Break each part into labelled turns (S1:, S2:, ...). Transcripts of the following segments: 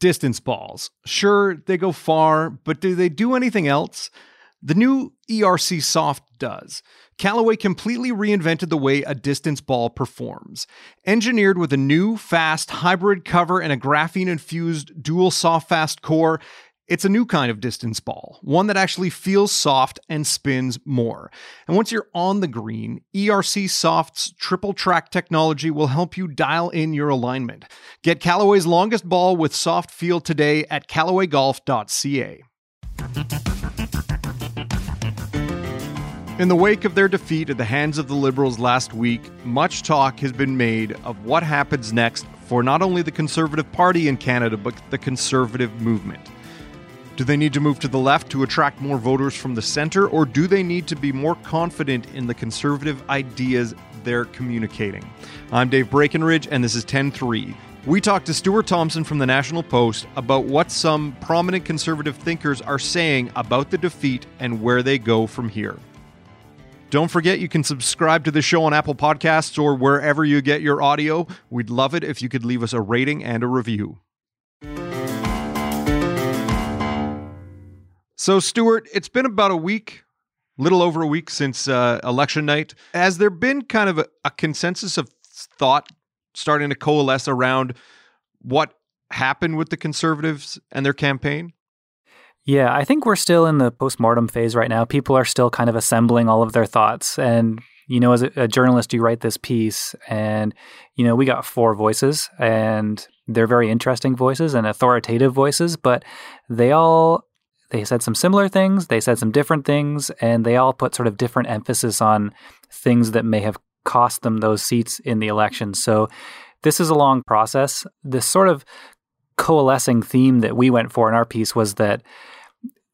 S1: Distance balls. Sure, they go far, but do they do anything else? The new ERC Soft does. Callaway completely reinvented the way a distance ball performs. Engineered with a new, fast hybrid cover and a graphene infused dual soft fast core, it's a new kind of distance ball, one that actually feels soft and spins more. And once you're on the green, ERC Soft's triple track technology will help you dial in your alignment. Get Callaway's longest ball with soft feel today at callawaygolf.ca. In the wake of their defeat at the hands of the Liberals last week, much talk has been made of what happens next for not only the Conservative Party in Canada, but the Conservative movement. Do they need to move to the left to attract more voters from the center, or do they need to be more confident in the conservative ideas they're communicating? I'm Dave Breckenridge, and this is 10 3. We talked to Stuart Thompson from the National Post about what some prominent conservative thinkers are saying about the defeat and where they go from here. Don't forget you can subscribe to the show on Apple Podcasts or wherever you get your audio. We'd love it if you could leave us a rating and a review. So, Stuart, it's been about a week, little over a week since uh, election night. Has there been kind of a, a consensus of thought starting to coalesce around what happened with the conservatives and their campaign?
S2: Yeah, I think we're still in the postmortem phase right now. People are still kind of assembling all of their thoughts. And, you know, as a, a, journalist, you write this piece, and, you know, we got four voices, and they're very interesting voices and authoritative voices, but they all they said some similar things, they said some different things, and they all put sort of different emphasis on things that may have cost them those seats in the election. So this is a long process. This sort of coalescing theme that we went for in our piece was that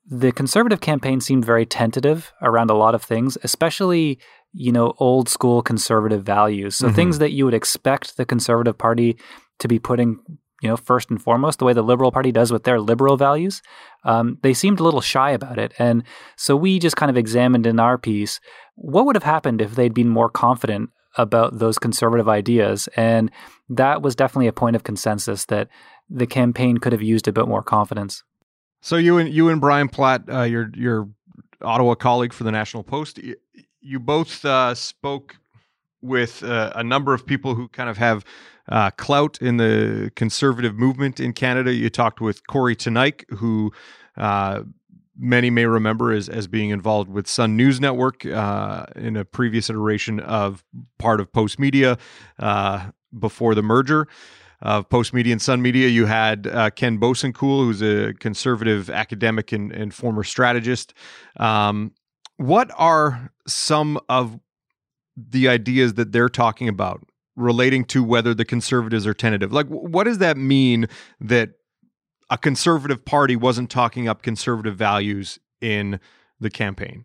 S2: the conservative campaign seemed very tentative around a lot of things, especially you know old school conservative values. So mm-hmm. things that you would expect the conservative party to be putting you know, first and foremost, the way the Liberal Party does with their liberal values, um, they seemed a little shy about it. And so we just kind of examined in our piece what would have happened if they'd been more confident about those conservative ideas. And that was definitely a point of consensus that the campaign could have used a bit more confidence.
S1: So you and you and Brian Platt, uh, your your Ottawa colleague for the National Post, you, both uh, spoke with uh, a number of people who kind of have uh, clout in the conservative movement in Canada. You talked with Kory Teneycke, who uh, many may remember as, as being involved with Sun News Network uh, in a previous iteration of part of Postmedia uh, before the merger of Postmedia and Sun Media. You had uh, Ken Boessenkool, who's a conservative academic and, and former strategist. Um, what are some of the ideas that they're talking about relating to whether the conservatives are tentative. Like, what does that mean that a conservative party wasn't talking up conservative values in the campaign?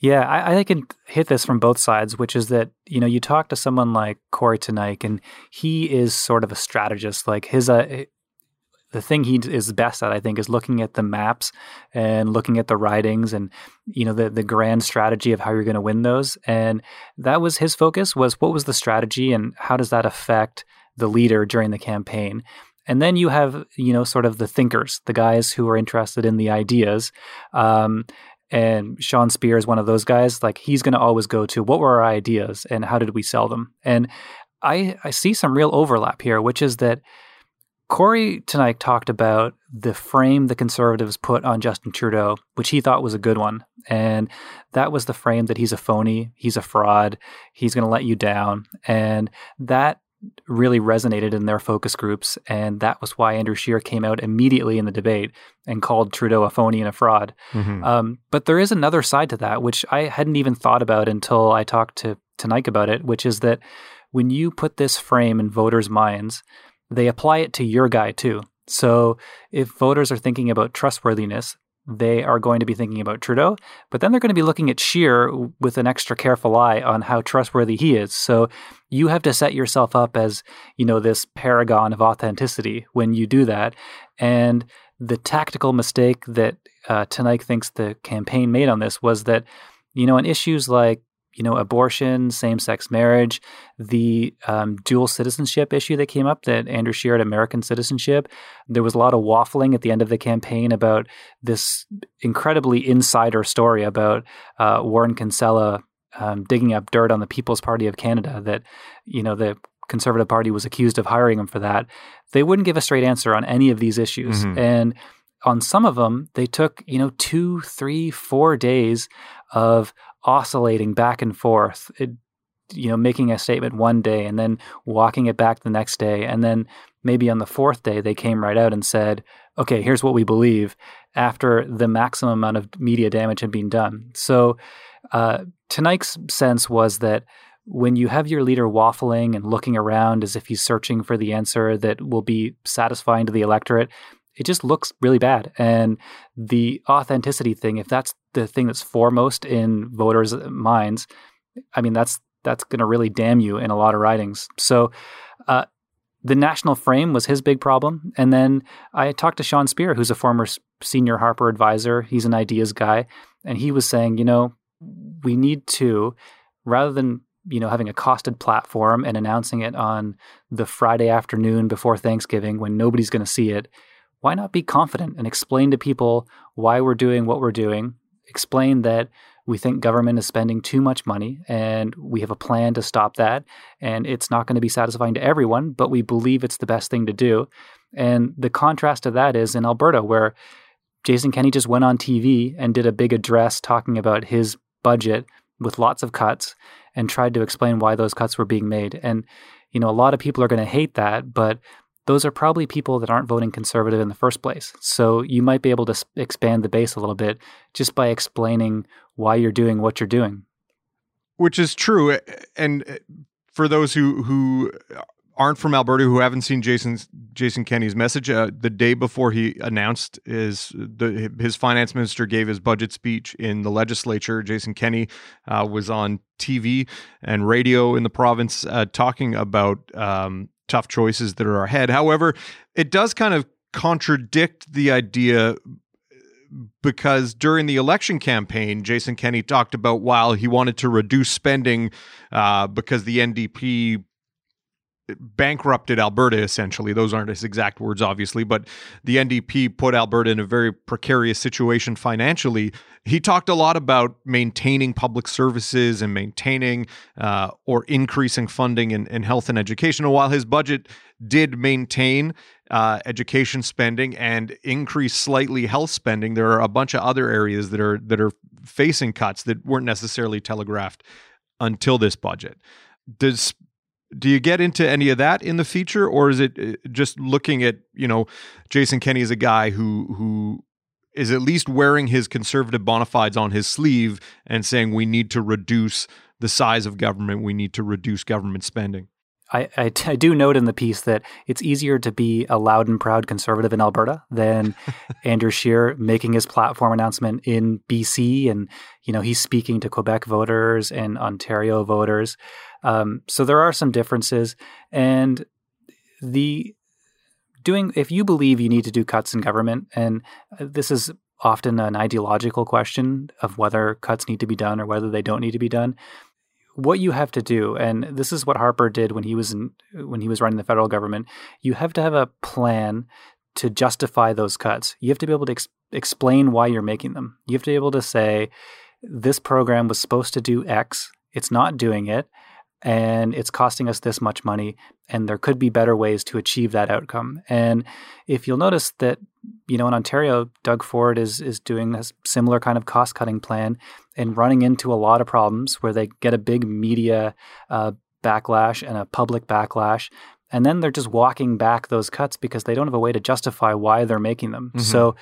S2: Yeah, I, I can hit this from both sides, which is that, you know, you talk to someone like Kory Teneycke, and he is sort of a strategist. Like his uh, the thing he is best at, I think, is looking at the maps and looking at the ridings and you know the the grand strategy of how you're going to win those. And that was his focus was what was the strategy and how does that affect the leader during the campaign. And then you have you know sort of the thinkers, the guys who are interested in the ideas. Um, and Sean Speer is one of those guys. Like he's going to always go to what were our ideas and how did we sell them. And I I see some real overlap here, which is that Kory Teneycke talked about the frame the conservatives put on Justin Trudeau, which he thought was a good one. And that was the frame that he's a phony, he's a fraud, he's going to let you down. And that really resonated in their focus groups. And that was why Andrew Scheer came out immediately in the debate and called Trudeau a phony and a fraud. Mm-hmm. Um, but there is another side to that, which I hadn't even thought about until I talked to Teneycke about it, which is that when you put this frame in voters' minds, they apply it to your guy too. So if voters are thinking about trustworthiness, they are going to be thinking about Trudeau, but then they're going to be looking at Scheer with an extra careful eye on how trustworthy he is. So you have to set yourself up as, you know, this paragon of authenticity when you do that. And the tactical mistake that uh, Teneycke thinks the campaign made on this was that, you know, on issues like you know, abortion, same sex marriage, the um, dual citizenship issue that came up that Andrew Scheer had American citizenship. There was a lot of waffling at the end of the campaign about this incredibly insider story about uh, Warren Kinsella um, digging up dirt on the People's Party of Canada that, you know, the Conservative Party was accused of hiring him for that. They wouldn't give a straight answer on any of these issues. Mm-hmm. And on some of them, they took, you know, two, three, four days of oscillating back and forth. It, you know, making a statement one day and then walking it back the next day. And then maybe on the fourth day, they came right out and said, okay, here's what we believe after the maximum amount of media damage had been done. So, uh, sense was that when you have your leader waffling and looking around as if he's searching for the answer that will be satisfying to the electorate, it just looks really bad. And the authenticity thing, if that's the thing that's foremost in voters' minds, I mean that's that's going to really damn you in a lot of ridings. So. Uh, the national frame was his big problem. And then I talked to Sean Speer, who's a former senior Harper advisor. He's an ideas guy. And he was saying, you know, we need to, rather than you know having a costed platform and announcing it on the Friday afternoon before Thanksgiving when nobody's going to see it, why not be confident and explain to people why we're doing what we're doing? Explain that we think government is spending too much money and we have a plan to stop that. And it's not going to be satisfying to everyone, but we believe it's the best thing to do. And the contrast to that is in Alberta, where Jason Kenney just went on TV and did a big address talking about his budget with lots of cuts and tried to explain why those cuts were being made. And, you know, a lot of people are going to hate that, but those are probably people that aren't voting conservative in the first place. So you might be able to expand the base a little bit just by explaining why you're doing what you're doing.
S1: Which is true. And for those who, who aren't from Alberta who haven't seen Jason's Jason Kenney's message, uh, the day before he announced his the, his finance minister gave his budget speech in the legislature. Jason Kenney uh, was on TV and radio in the province uh, talking about um, tough choices that are ahead. However, it does kind of contradict the idea because during the election campaign, Jason Kenney talked about while he wanted to reduce spending uh, because the NDP bankrupted Alberta essentially. Those aren't his exact words, obviously, but the NDP put Alberta in a very precarious situation financially. He talked a lot about maintaining public services and maintaining uh, or increasing funding in, in, health and education. And while his budget did maintain uh, education spending and increase slightly health spending, there are a bunch of other areas that are that are facing cuts that weren't necessarily telegraphed until this budget. Does do you get into any of that in the feature, or is it uh, just looking at you know Jason Kenney is a guy who who is at least wearing his conservative bona fides on his sleeve and saying we need to reduce the size of government, we need to reduce government spending?
S2: I, I, I, do note in the piece that it's easier to be a loud and proud conservative in Alberta than Andrew Scheer making his platform announcement in BC, and you know he's speaking to Quebec voters and Ontario voters. Um, so there are some differences, and the doing if you believe you need to do cuts in government, and uh, this is often an ideological question of whether cuts need to be done or whether they don't need to be done what you have to do, and this is what Harper did when he was in, when he was running the federal government. You have to have a plan to justify those cuts. You have to be able to ex- explain why you're making them. You have to be able to say this program was supposed to do X, it's not doing it, and it's costing us this much money and there could be better ways to achieve that outcome. And if you'll notice that you know in ontario doug ford is is doing a similar kind of cost cutting plan and running into a lot of problems where they get a big media uh, backlash and a public backlash. And then they're just walking back those cuts because they don't have a way to justify why they're making them. Mm-hmm. so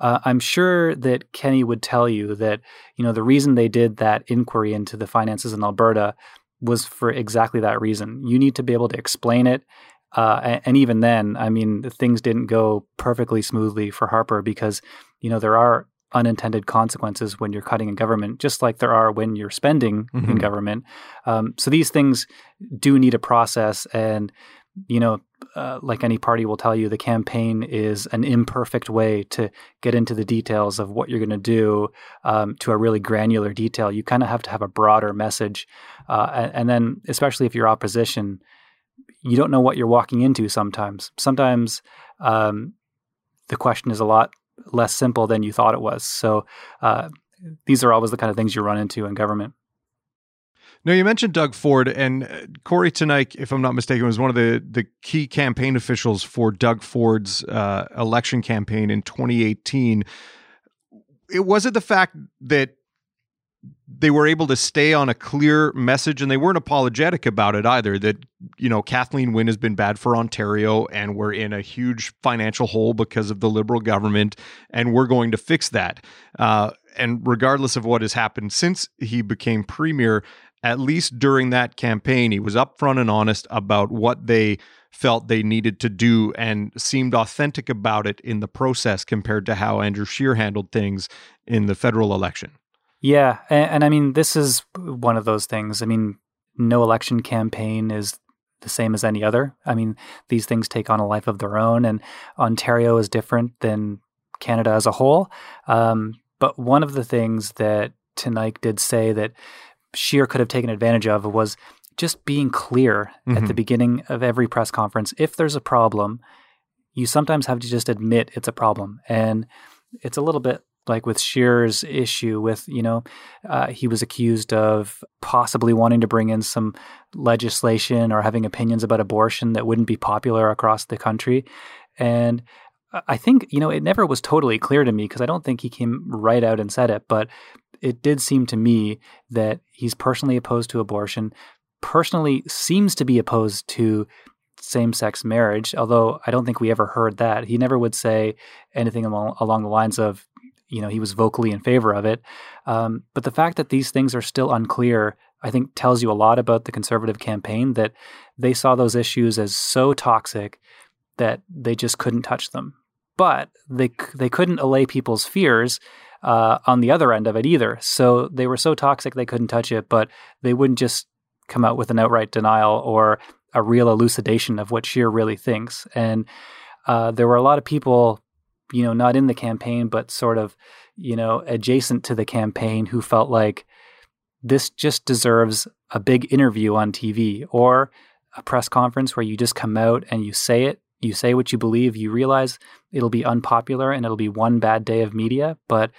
S2: uh, I'm sure that Kenney would tell you that you know the reason they did that inquiry into the finances in Alberta was for exactly that reason. You need to be able to explain it. Uh, and even then, I mean, things didn't go perfectly smoothly for Harper because, you know, there are unintended consequences when you're cutting in government, just like there are when you're spending mm-hmm. in government. Um, so these things do need a process. And you know, uh, like any party will tell you, the campaign is an imperfect way to get into the details of what you're going to do um, to a really granular detail. You kind of have to have a broader message. Uh, and, and, then, especially if you're opposition, you don't know what you're walking into sometimes. Sometimes um, the question is a lot less simple than you thought it was. So, uh, these are always the kind of things you run into in government.
S1: No, you mentioned Doug Ford and uh, Kory Teneycke, if I'm not mistaken, was one of the the key campaign officials for Doug Ford's uh, election campaign in 2018. It was it the fact that they were able to stay on a clear message and they weren't apologetic about it either that you know Kathleen Wynne has been bad for Ontario and we're in a huge financial hole because of the liberal government and we're going to fix that uh, and regardless of what has happened since he became premier at least during that campaign, he was upfront and honest about what they felt they needed to do and seemed authentic about it in the process compared to how Andrew Scheer handled things in the federal election.
S2: Yeah. And, and I mean, this is one of those things. I mean, no election campaign is the same as any other. I mean, these things take on a life of their own, and Ontario is different than Canada as a whole. Um, but one of the things that Teneycke did say that Scheer could have taken advantage of was just being clear mm-hmm. at the mm-hmm. beginning of every press conference. If there's a problem, you sometimes have to just admit it's a problem. And it's a little bit like with Scheer's issue with, you know, uh, he was accused of possibly wanting to bring in some legislation or having opinions about abortion that wouldn't be popular across the country. And I think, you know, it never was totally clear to me because I don't think he came right out and said it, but it did seem to me that he's personally opposed to abortion, personally seems to be opposed to same sex marriage, although I don't think we ever heard that. He never would say anything along, along the lines of, you know, he was vocally in favor of it. Um, but the fact that these things are still unclear, I think, tells you a lot about the conservative campaign that they saw those issues as so toxic that they just couldn't touch them. But they they couldn't allay people's fears uh, on the other end of it either. So they were so toxic they couldn't touch it, but they wouldn't just come out with an outright denial or a real elucidation of what Scheer really thinks. And uh, there were a lot of people, you know, not in the campaign, but sort of, you know, adjacent to the campaign who felt like this just deserves a big interview on TV or a press conference where you just come out and you say it you say what you believe, you realize it'll be unpopular and it'll be one bad day of media, but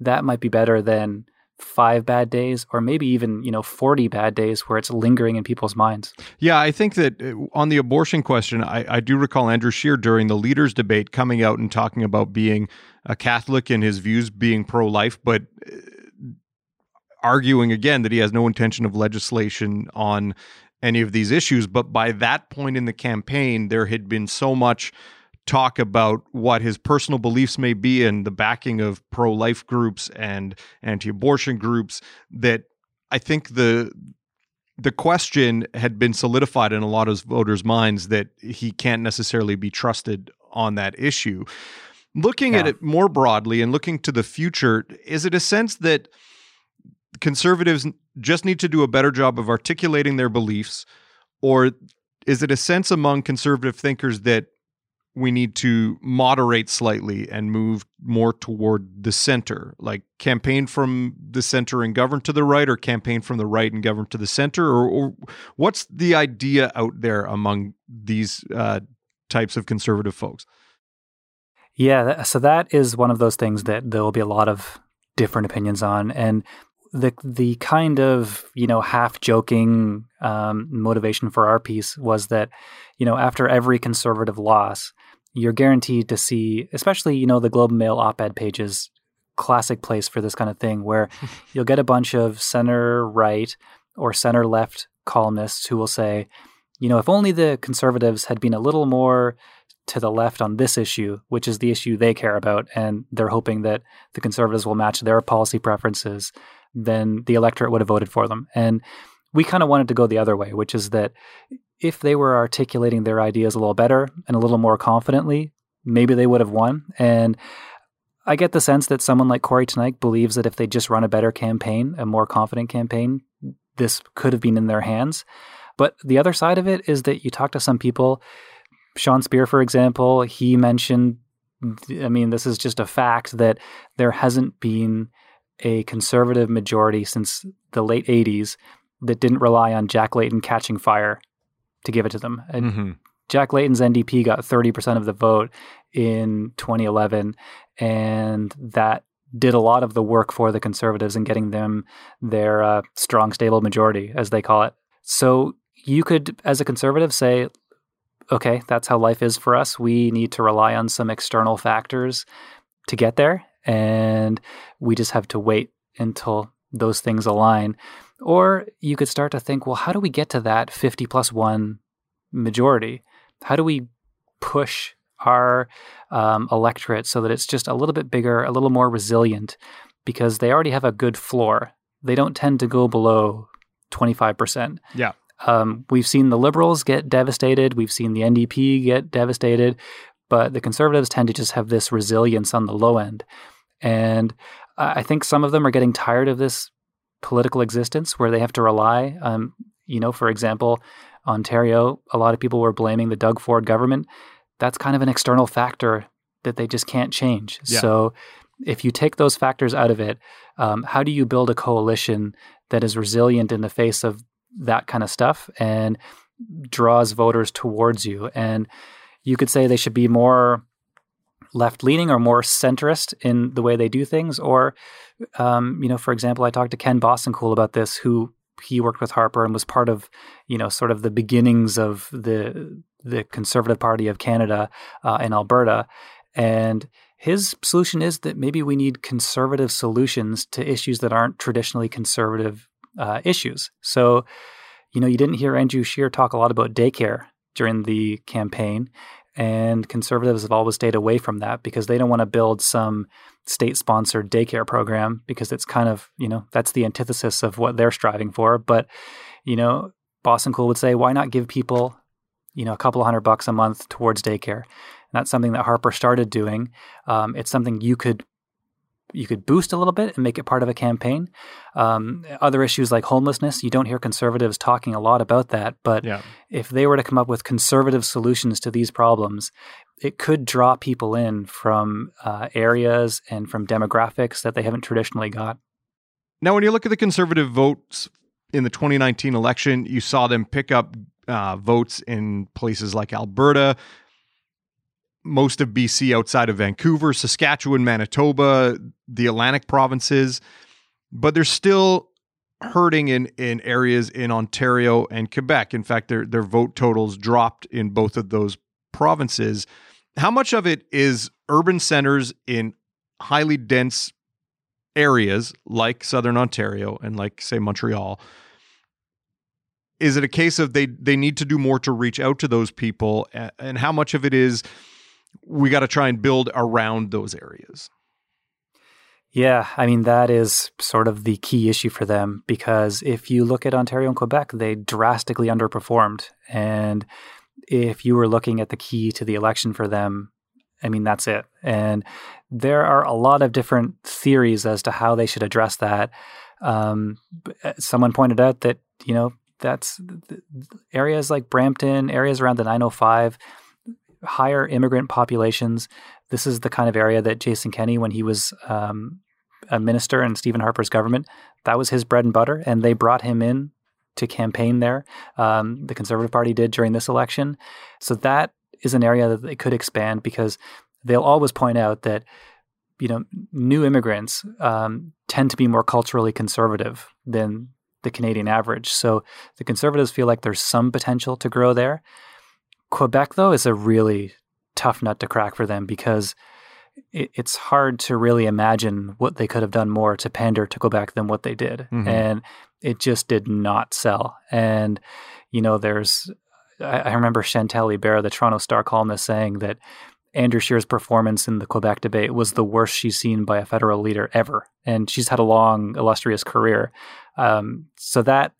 S2: that might be better than five bad days or maybe even you know 40 bad days where it's lingering in people's minds.
S1: Yeah i think that uh, on the abortion question I, I, do recall andrew scheer during the leaders debate coming out and talking about being a catholic and his views being pro-life but uh, arguing again that he has no intention of legislation on any of these issues. But by that point in the campaign, there had been so much talk about what his personal beliefs may be and the backing of pro life groups and anti abortion groups that I think the the question had been solidified in a lot of voters' minds that he can't necessarily be trusted on that issue. Looking yeah. at it more broadly and looking to the future, is it a sense that conservatives just need to do a better job of articulating their beliefs? Or is it a sense among conservative thinkers that we need to moderate slightly and move more toward the center, like campaign from the center and govern to the right, or campaign from the right and govern to the center, or, or what's the idea out there among these uh, types of conservative folks?
S2: Yeah, so that is one of those things that there will be a lot of different opinions on, and the the kind of you know half joking um, motivation for our piece was that you know after every conservative loss, you're guaranteed to see, especially you know the Globe and Mail op-ed pages, classic place for this kind of thing, where you'll get a bunch of center right or center left columnists who will say, you know, if only the conservatives had been a little more to the left on this issue, which is the issue they care about, and they're hoping that the conservatives will match their policy preferences then the electorate would have voted for them. And we kind of wanted to go the other way, which is that if they were articulating their ideas a little better and a little more confidently, maybe they would have won. And I get the sense that someone like Kory Teneycke believes that if they just run a better campaign, a more confident campaign, this could have been in their hands. But the other side of it is that you talk to some people, Sean Speer, for example, he mentioned, I mean, this is just a fact that there hasn't been a conservative majority since the late 80s that didn't rely on Jack Layton catching fire to give it to them. And mm-hmm. Jack Layton's NDP got 30% of the vote in 2011, and that did a lot of the work for the conservatives in getting them their uh, strong, stable majority, as they call it. So you could, as a conservative, say, okay, that's how life is for us. We need to rely on some external factors to get there, and we just have to wait until those things align. Or you could start to think, well, how do we get to that 50 plus one majority? How do we push our um, electorate so that it's just a little bit bigger, a little more resilient? Because they already have a good floor. They don't tend to go below 25%.
S1: Yeah.
S2: Um, we've seen the liberals get devastated. We've seen the NDP get devastated. But the conservatives tend to just have this resilience on the low end. And I think some of them are getting tired of this political existence where they have to rely on, you know, for example, Ontario, a lot of people were blaming the Doug Ford government. That's kind of an external factor that they just can't change. Yeah. So if you take those factors out of it, um, how do you build a coalition that is resilient in the face of that kind of stuff and draws voters towards you? And you could say they should be more left leaning or more centrist in the way they do things. Or, um, you know, for example, I talked to Ken Boessenkool about this, who he worked with Harper and was part of, you know, sort of the beginnings of the the Conservative Party of Canada uh, in Alberta, and his solution is that maybe we need conservative solutions to issues that aren't traditionally conservative uh, issues. So, you know, you didn't hear Andrew Scheer talk a lot about daycare during the campaign, and conservatives have always stayed away from that because they don't want to build some state sponsored daycare program because it's kind of, you know, that's the antithesis of what they're striving for. But, you know, Boessenkool would say, why not give people, you know, a couple of hundred bucks a month towards daycare? And that's something that Harper started doing. Um, it's something you could you could boost a little bit and make it part of a campaign. Um, other issues like homelessness, you don't hear conservatives talking a lot about that. But yeah. if they were to come up with conservative solutions to these problems, it could draw people in from uh, areas and from demographics that they haven't traditionally got.
S1: Now, when you look at the conservative votes in the 2019 election, you saw them pick up uh, votes in places like Alberta, most of BC outside of Vancouver, Saskatchewan, Manitoba, the Atlantic provinces, but they're still hurting in in areas in Ontario and Quebec. In fact, their their vote totals dropped in both of those provinces. How much of it is urban centers in highly dense areas like southern Ontario and like say Montreal? Is it a case of they they need to do more to reach out to those people and how much of it is we got to try and build around those areas.
S2: Yeah, I mean, that is sort of the key issue for them because if you look at Ontario and Quebec, they drastically underperformed. And if you were looking at the key to the election for them, I mean, that's it. And there are a lot of different theories as to how they should address that. Um, uh, someone pointed out that, you know, that's areas like Brampton, areas around the 905 higher immigrant populations. This is the kind of area that Jason Kenney, when he was um, a minister in Stephen Harper's government, that was his bread and butter, and they brought him in to campaign there. Um, the Conservative Party did during this election, so that is an area that they could expand because they'll always point out that you know new immigrants um, tend to be more culturally conservative than the Canadian average. So the Conservatives feel like there's some potential to grow there. Quebec, though, is a really tough nut to crack for them because it, it's hard to really imagine what they could have done more to pander to Quebec than what they did. Mm-hmm. And it just did not sell. And, you know, there's, I, I remember Chantal Hébert, the Toronto Star columnist, saying that Andrew Scheer's performance in the Quebec debate was the worst she's seen by a federal leader ever. And she's had a long, illustrious career. Um, so that,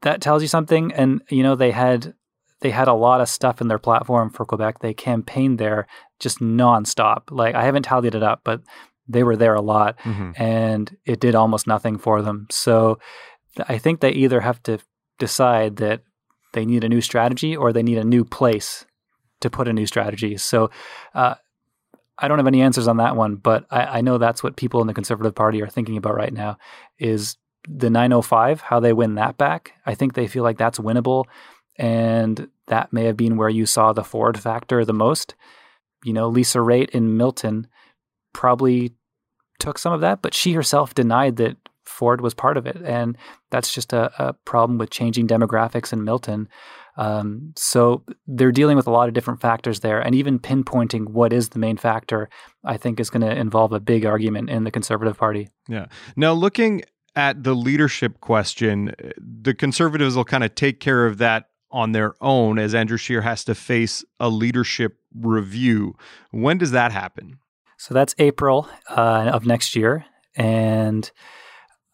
S2: that tells you something. And, you know, they had they had a lot of stuff in their platform for Quebec. They campaigned there just nonstop. Like I haven't tallied it up, but they were there a lot, mm-hmm. and it did almost nothing for them. So I think they either have to decide that they need a new strategy or they need a new place to put a new strategy. So uh, I don't have any answers on that one, but I, I, know that's what people in the Conservative Party are thinking about right now is the 905, how they win that back. I think they feel like that's winnable. And that may have been where you saw the Ford factor the most. You know, Lisa Raitt in Milton probably took some of that, but she herself denied that Ford was part of it. And that's just a, a problem with changing demographics in Milton. Um, so they're dealing with a lot of different factors there. And even pinpointing what is the main factor, I think, is going to involve a big argument in the Conservative Party.
S1: Yeah. Now, looking at the leadership question, the Conservatives will kind of take care of that on their own as Andrew Scheer has to face a leadership review. When does that happen?
S2: So that's April uh, of next year. And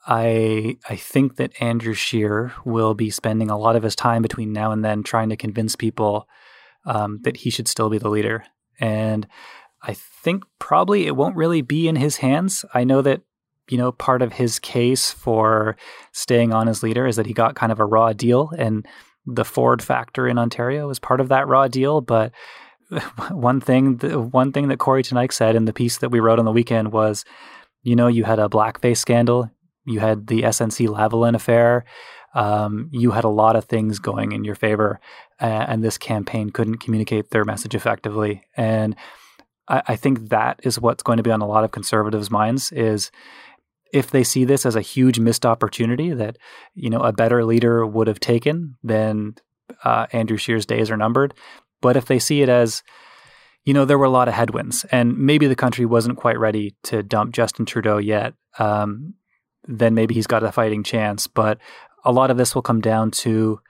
S2: I I think that Andrew Scheer will be spending a lot of his time between now and then trying to convince people um, that he should still be the leader. And I think probably it won't really be in his hands. I know that you know part of his case for staying on as leader is that he got kind of a raw deal, and the Ford factor in Ontario is part of that raw deal. But one thing, one thing that Kory Teneycke said in the piece that we wrote on the weekend was, you know, you had a blackface scandal, you had the SNC Lavalin affair. Um, you had a lot of things going in your favor, and this campaign couldn't communicate their message effectively. And I, I think that is what's going to be on a lot of conservatives' minds is if they see this as a huge missed opportunity that you know a better leader would have taken, then uh, Andrew Scheer's days are numbered. But if they see it as you know, there were a lot of headwinds, and maybe the country wasn't quite ready to dump Justin Trudeau yet. Um, then maybe he's got a fighting chance. But a lot of this will come down to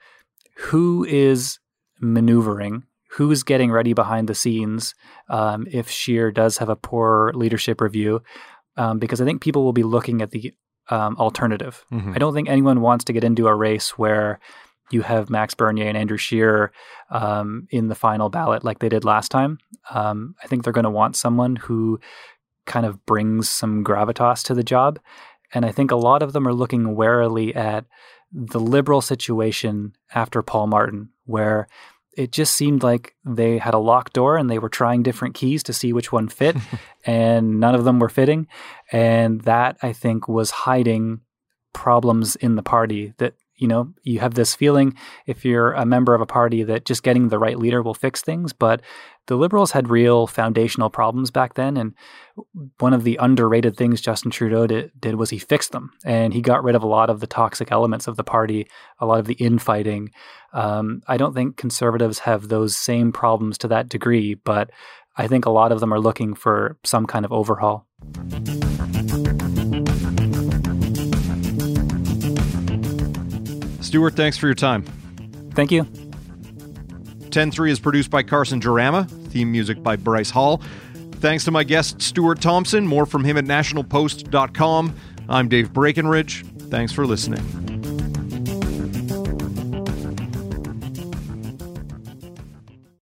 S2: who is maneuvering, who's getting ready behind the scenes um, if Scheer does have a poor leadership review. Um, because I think people will be looking at the um, alternative. Mm-hmm. I don't think anyone wants to get into a race where you have Max Bernier and Andrew Scheer um, in the final ballot like they did last time. Um, I think they're going to want someone who kind of brings some gravitas to the job. And I think a lot of them are looking warily at the liberal situation after Paul Martin, where it just seemed like they had a locked door and they were trying different keys to see which one fit, and none of them were fitting. And that, I think, was hiding problems in the party that you know, you have this feeling if you're a member of a party that just getting the right leader will fix things. But the Liberals had real foundational problems back then. And one of the underrated things Justin Trudeau did, did, was he fixed them. And he got rid of a lot of the toxic elements of the party, a lot of the infighting. Um, I don't think conservatives have those same problems to that degree, but I think a lot of them are looking for some kind of overhaul.
S1: Stuart, thanks for your time.
S2: Thank you.
S1: 10 3 is produced by Carson Jarama, theme music by Bryce Hall. Thanks to my guest, Stuart Thompson. More from him at nationalpost.com. I'm Dave Breckenridge. Thanks for listening.